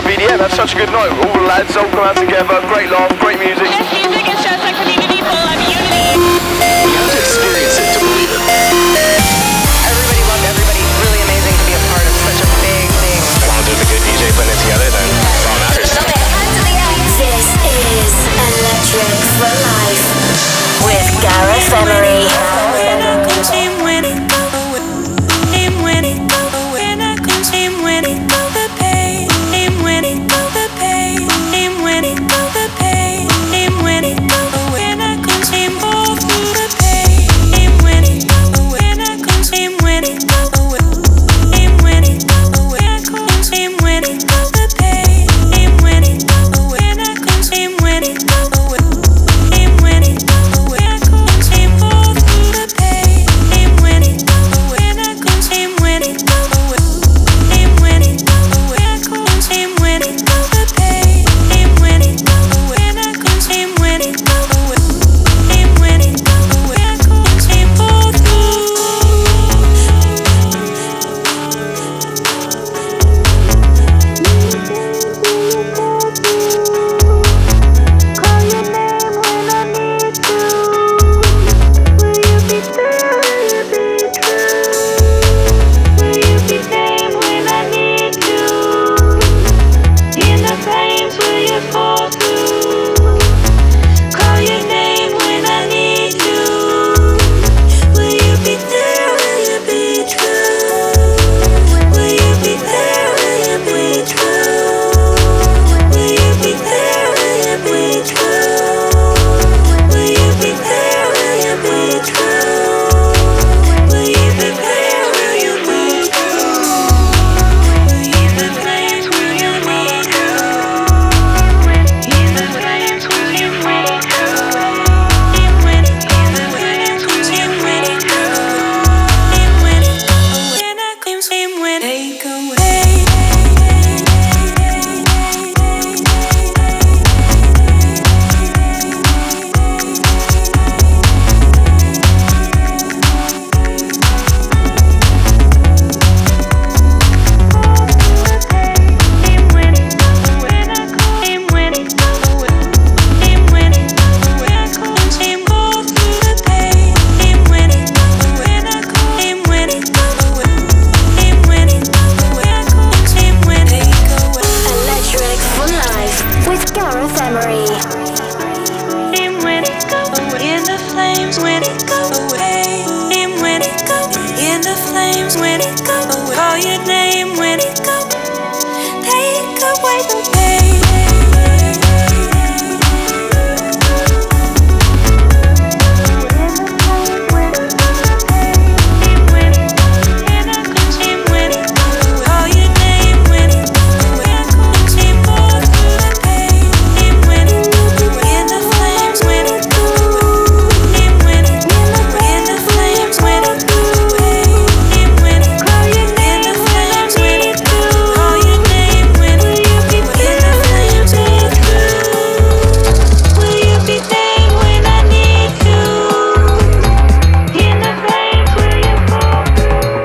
EDM, had such a good night. All the lads all come out together, great laugh, great music. Yes, music is just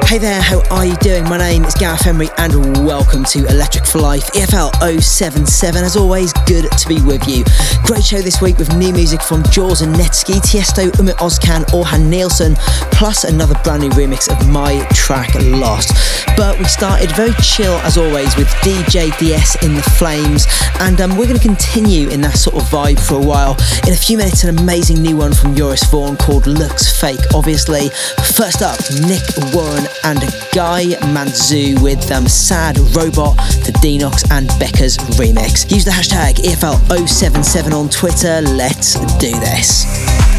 Hey there, how are you doing? My name is Gareth Emery and welcome to Electric for Life EFL 077. As always, good to be with you. Great show this week with new music from Jauz and Netsky, Tiesto, Umit Ozkan, Orhan Nielsen, plus another brand new remix of my track Lost. But we started very chill as always with DJ DS in the Flames, and um, we're going to continue in that sort of vibe for a while. In a few minutes, an amazing new one from Joris Voorn called Looks Fake, obviously. First up, Nick Warren and Guy Mantzur with um, Sad Robot, the Denox and Becca's remix. Use the hashtag EFL077 on Twitter. Let's do this.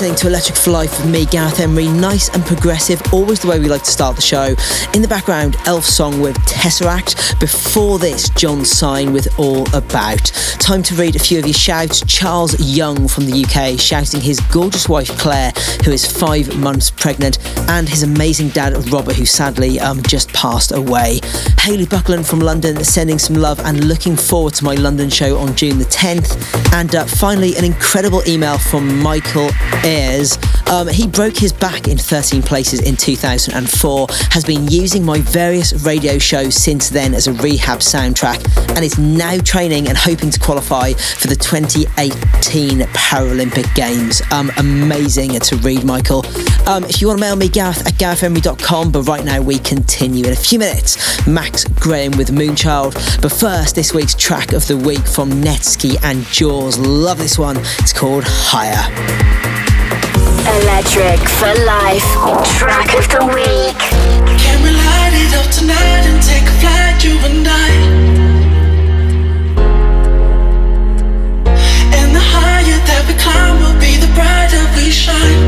Listening to Electric for Life with me, Gareth Emery. Nice and progressive, always the way we like to start the show. In the background, Elf Song with Tesseract. Before this, John Sign with All About. Time to read a few of your shouts. Charles Young from the UK shouting his gorgeous wife Claire, who is five months pregnant, and his amazing dad Robert, who sadly um, just passed away. Haley Buckland from London sending some love and looking forward to my London show on June the 10th. And uh, finally, an incredible email from Michael Ayres. Um, he broke his back in 13 places in 2004, has been using my various radio shows since then as a rehab soundtrack, and is now training and hoping to qualify for the 2018 Paralympic Games. Um, amazing to read, Michael. Um, if you want to mail me, Gareth at garethemery.com, but right now we continue in a few minutes. Max Graham with Moonchild, but first, this week's track of the week from Netsky and Jauz. Love this one. It's called Higher. Electric for life. Track of the week. Can we light it up tonight and take a flight, you and I? And the higher that we climb will be the brighter we shine.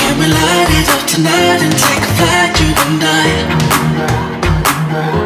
Can we light it up tonight and take a flight, you and I?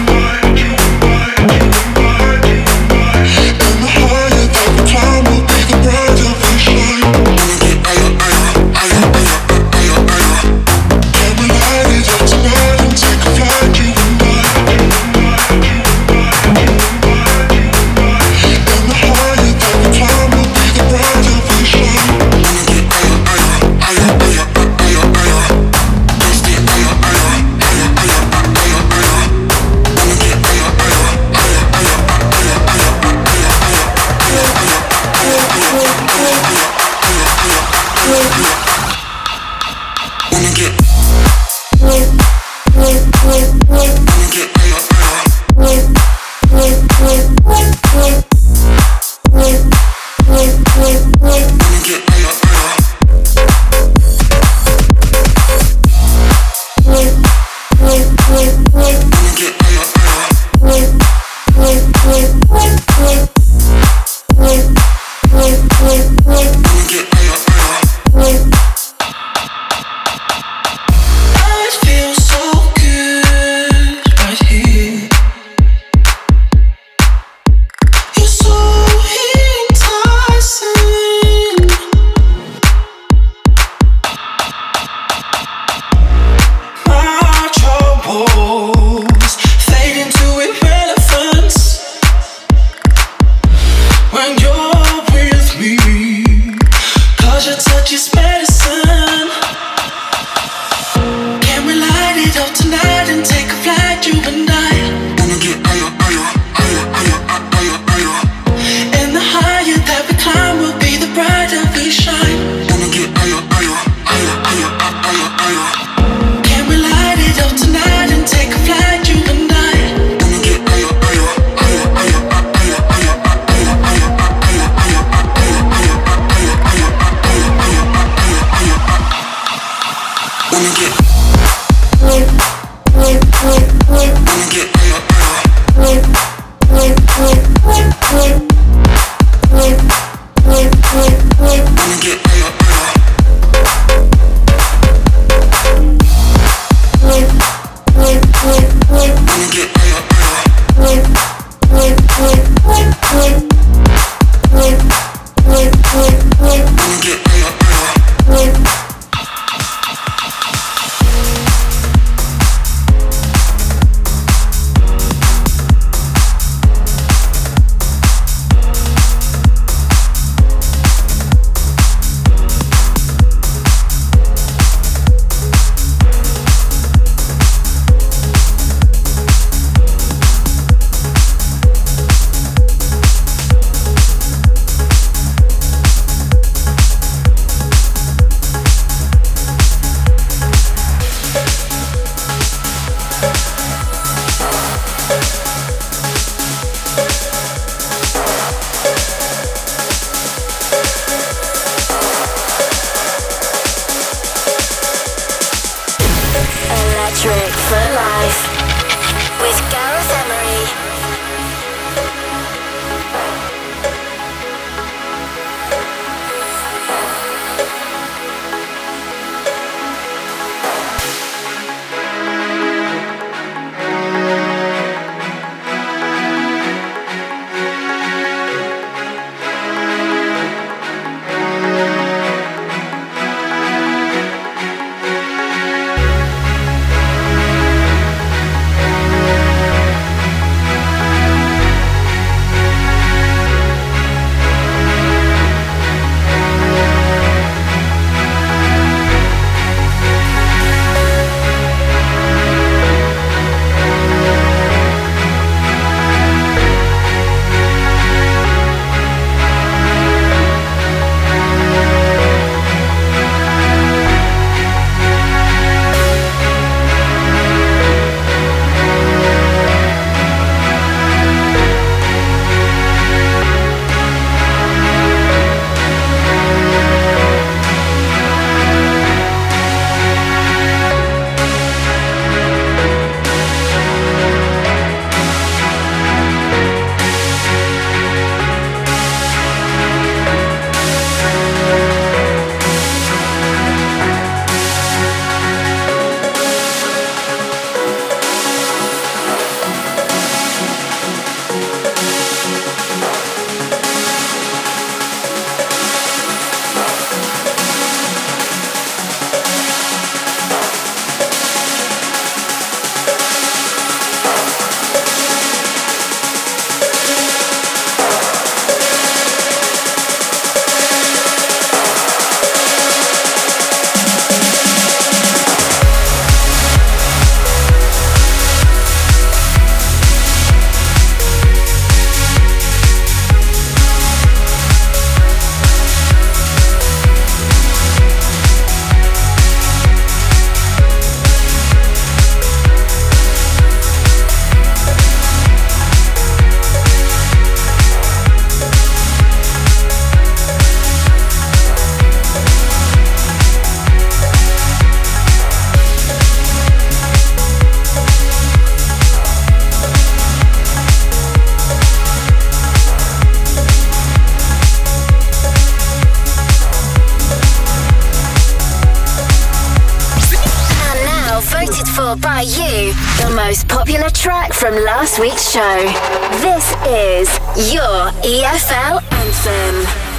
EFL Anthem.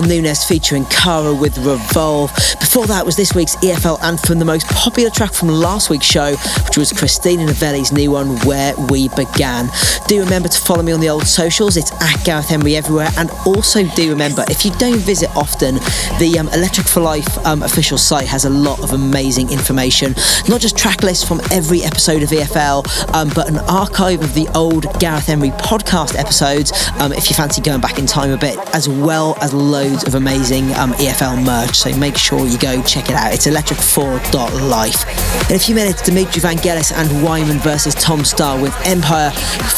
Carl Nunes featuring Cara with Revolve. Before that was this week's EFL anthem, the most popular track from last week's show, which was Christina Novelli's new one, Where We Began. Do remember to follow me on the old socials. It's at Gareth Emery everywhere. And also do remember, if you don't visit often, the um, Electric for Life um, official site has a lot of amazing information. Not just track lists from every episode of EFL, um, but an archive of the old Gareth Emery podcast episodes, um, if you fancy going back in time a bit, as well as loads of amazing um, EFL merch. So make sure you go check it out. It's electric4.life. In a few minutes, Dimitri Vangelis and Wyman versus Tom Staar with Empire.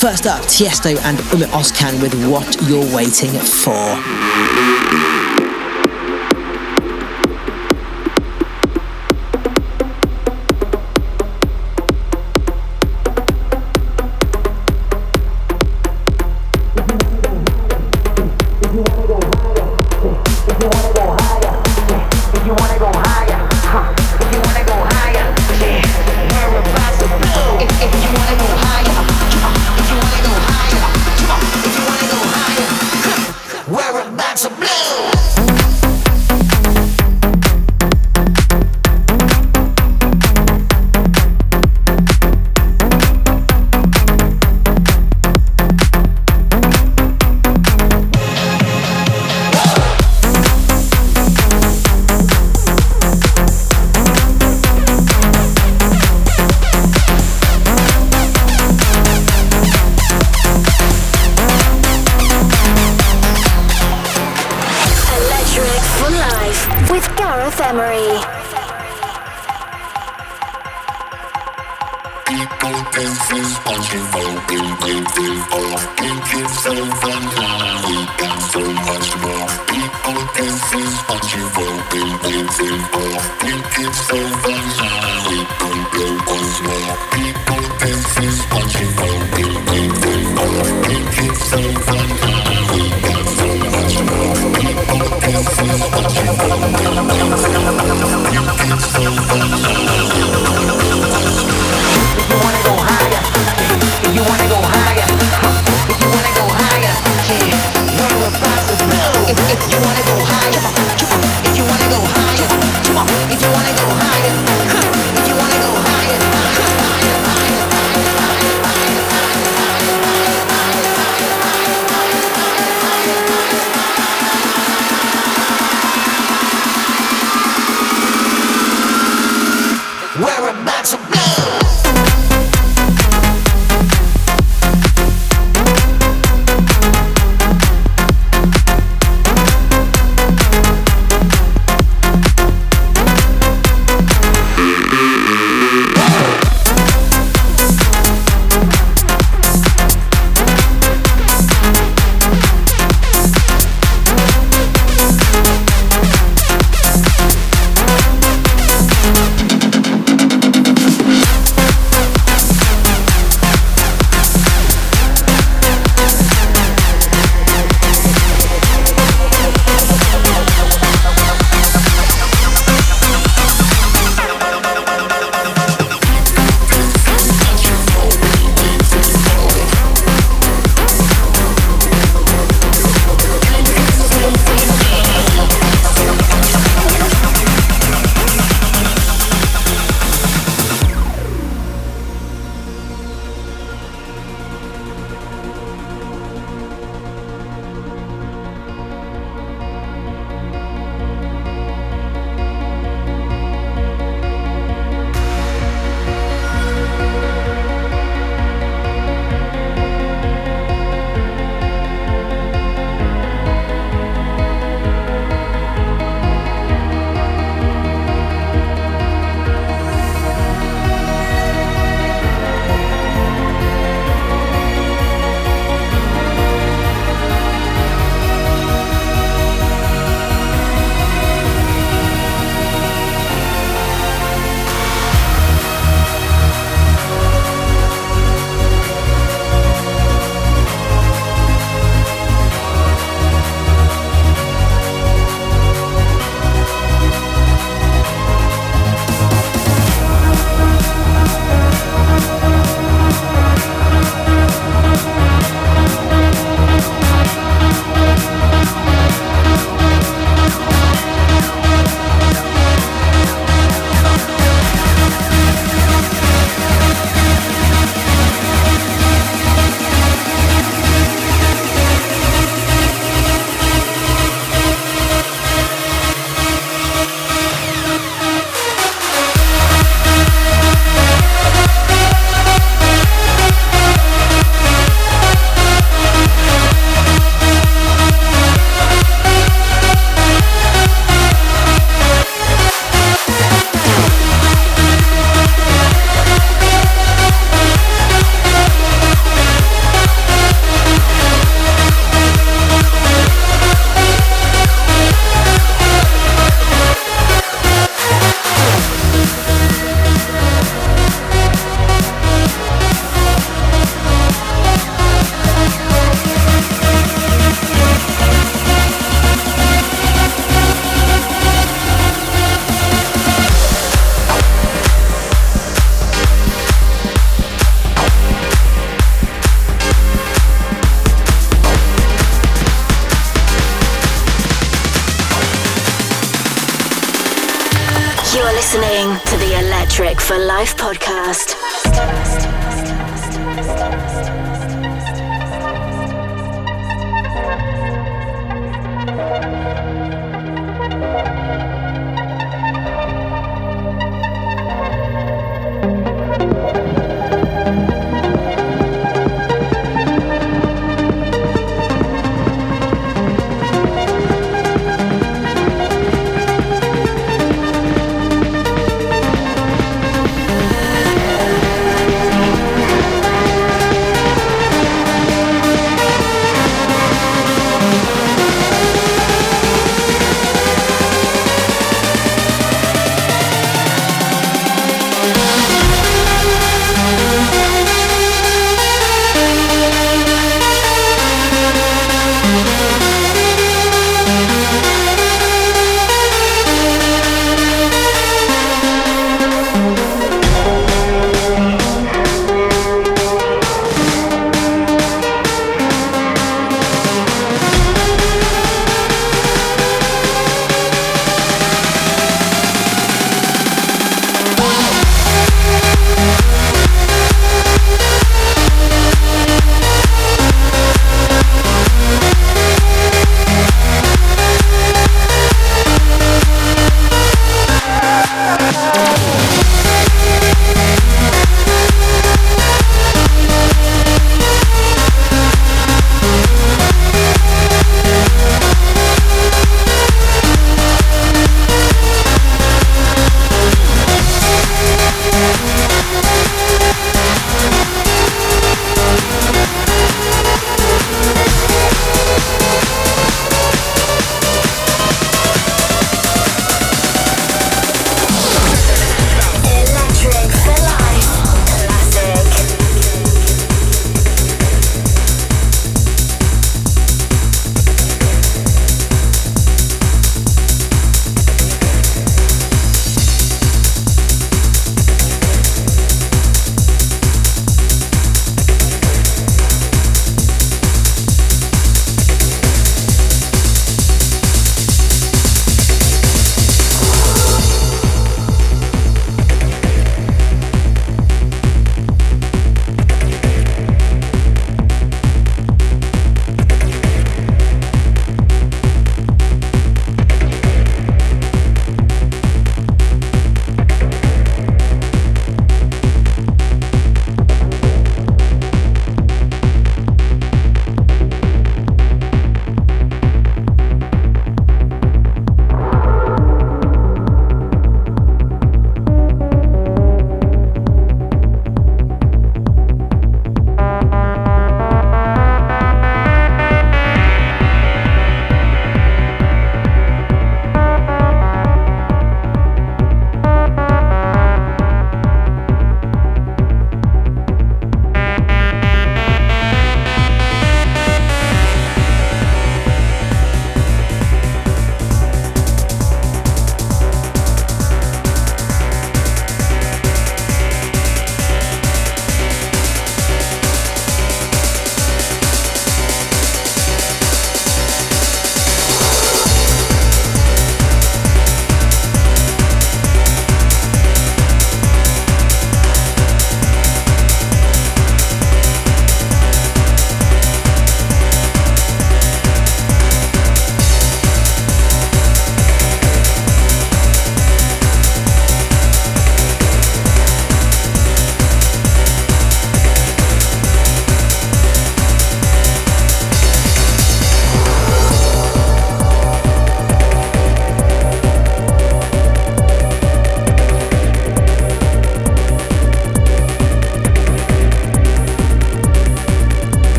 First up, Tiesto and Umit Ozkan with What You're Waiting For. a maximum.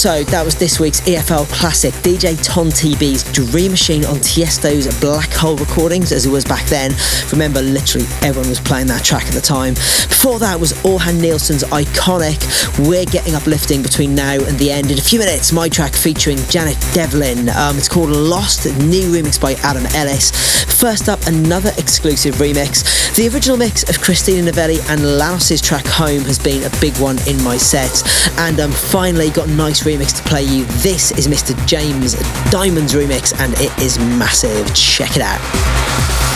So that was this week's EFL classic, DJ Ton TB's Dream Machine on Tiesto's Black Hole recordings, as it was back then. Remember, literally everyone was playing that track at the time. Before that was Orjan Nilsen's iconic We're Getting Uplifting between now and the end. In a few minutes, my track featuring Janet Devlin. Um, it's called Lost, new remix by Adam Ellis. First up, another exclusive remix. The original mix of Christina Novelli and Lanos' track Home has been a big one in my set. And um, finally, got nice remix to play you. This is Mr. James Diamond's remix, and it is massive. Check it out.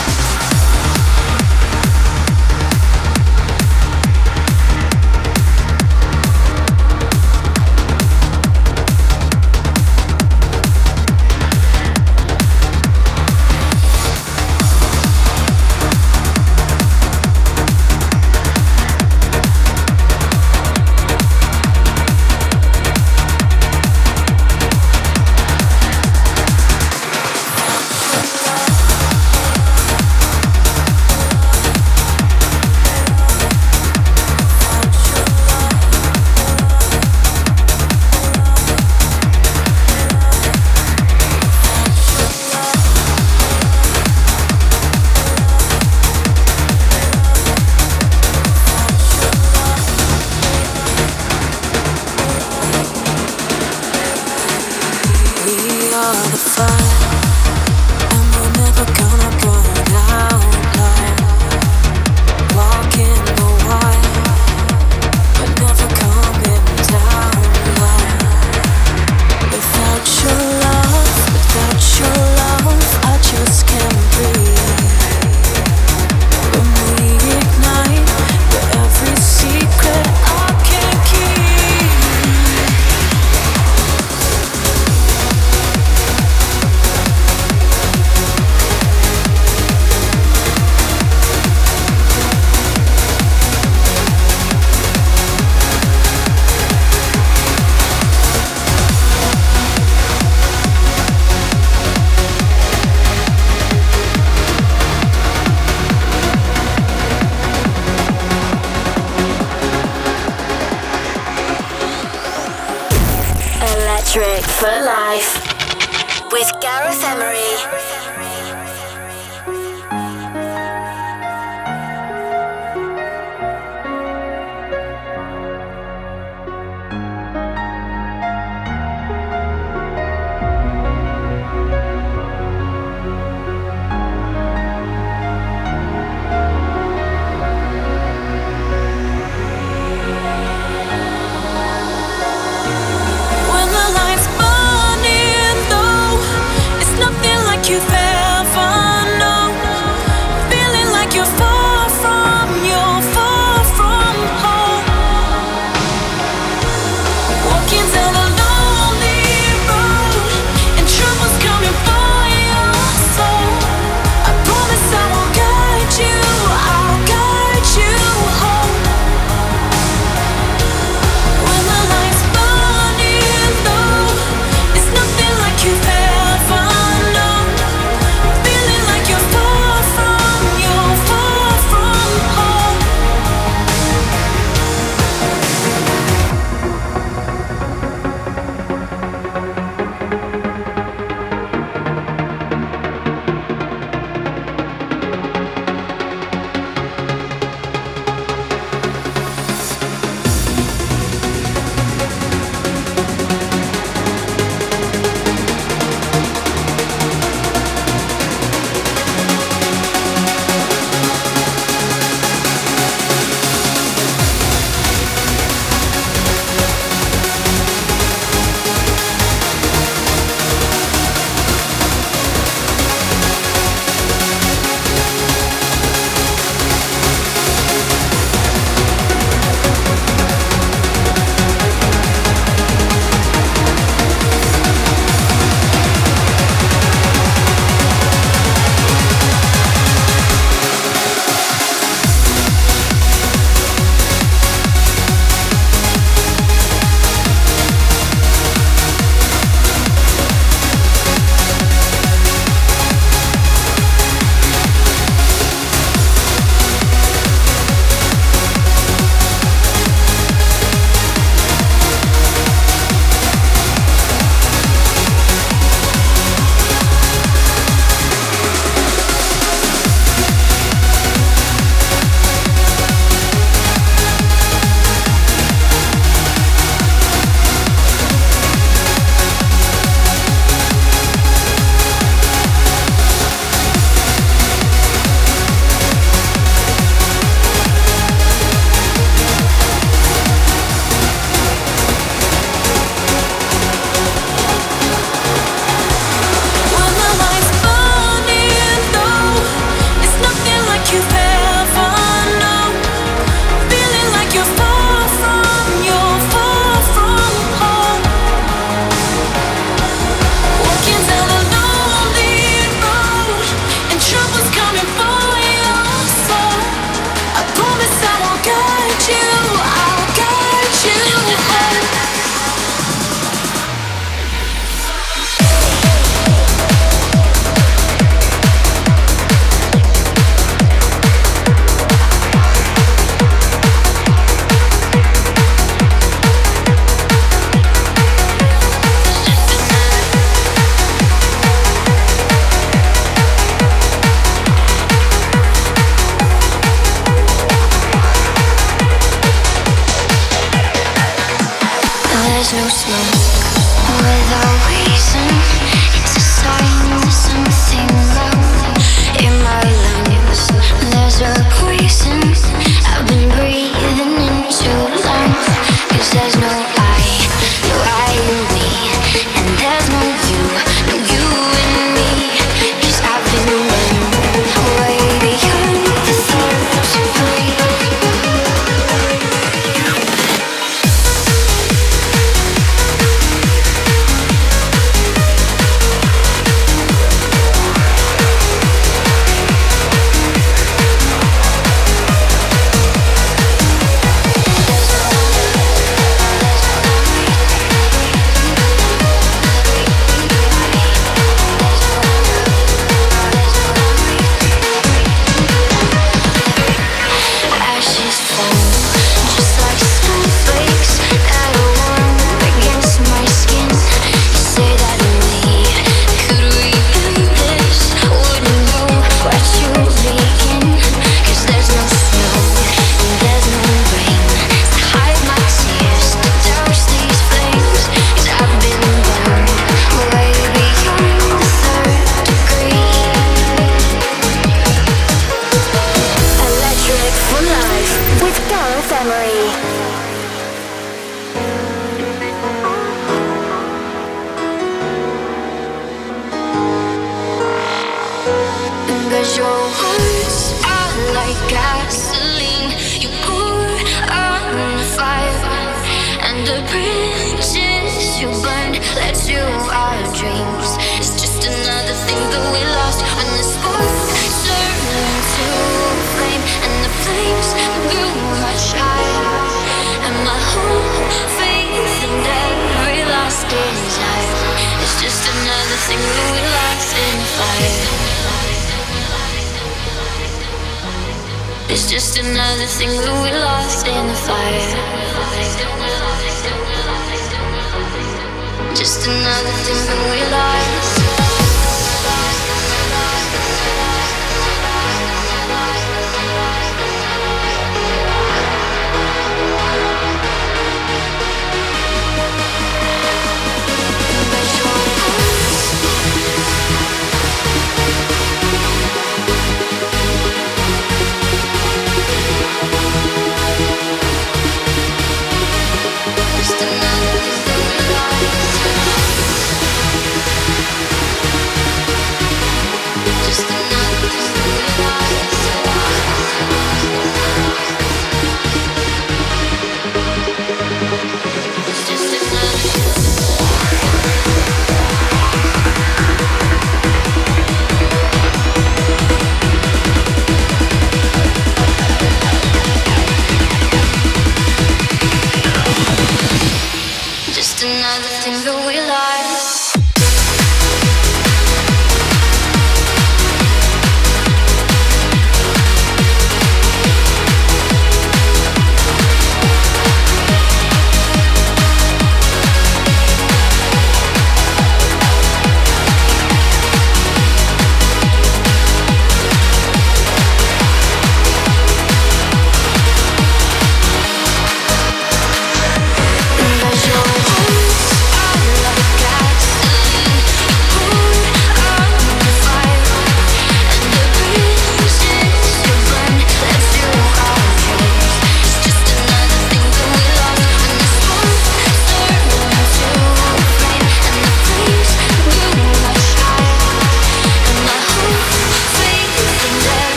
Cause thing that we like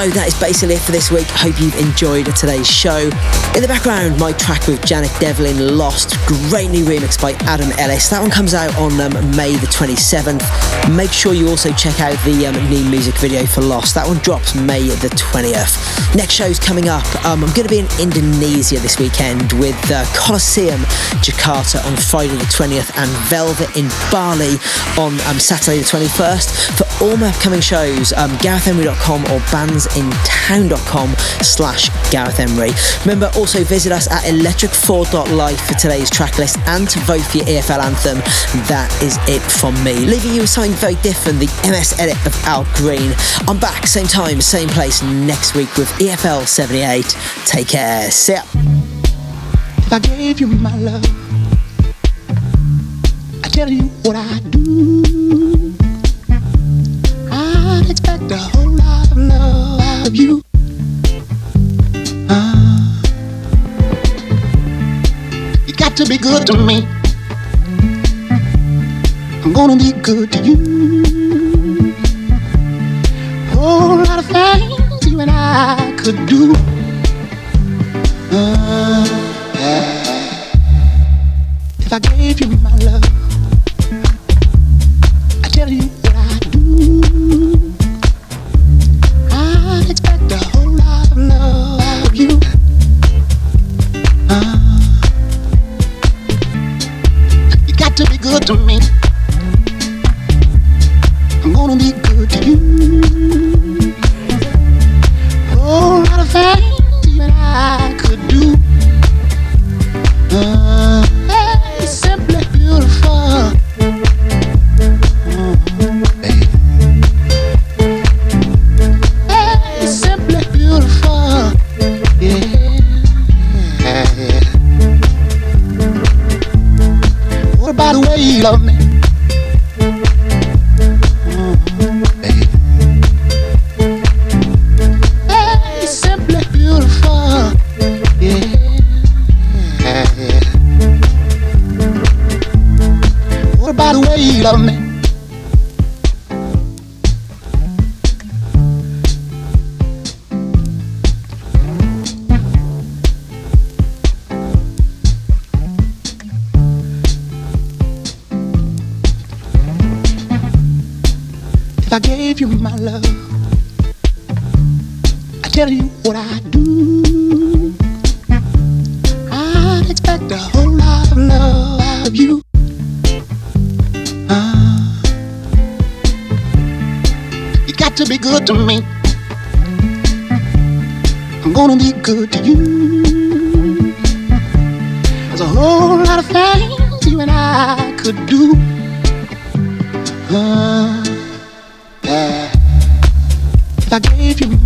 So that is basically it for this week. Hope you've enjoyed today's show. In the background, my track with Janet Devlin, Lost. Great new remix by Adam Ellis. That one comes out on um, May the 27th. Make sure you also check out the um, new music video for Lost. That one drops May the 20th. Next show's coming up. Um, I'm going to be in Indonesia this weekend with uh, Jakarta on Friday the 20th and Velvet in Bali on um, Saturday the 21st. For all my upcoming shows, um, GarethEmery.com or bandsintown.com slash Gareth Emery. Remember, also visit us at electric4.life for today's track list and to vote for your EFL anthem. That is it from me. Leaving you with something very different, the MS edit of Al Green. I'm back, same time, same place next week with EFL 78. Take care. See ya. If I gave you my love, I tell you what I do. Of you. Ah. you got to be good to me. I'm gonna be good to you. Whole lot of things you and I could do. Tell you what I do. I'd expect a whole lot of love out of you. Ah, you got to be good to me. I'm gonna be good to you. There's a whole lot of things you and I could do. Ah, yeah. If I gave you.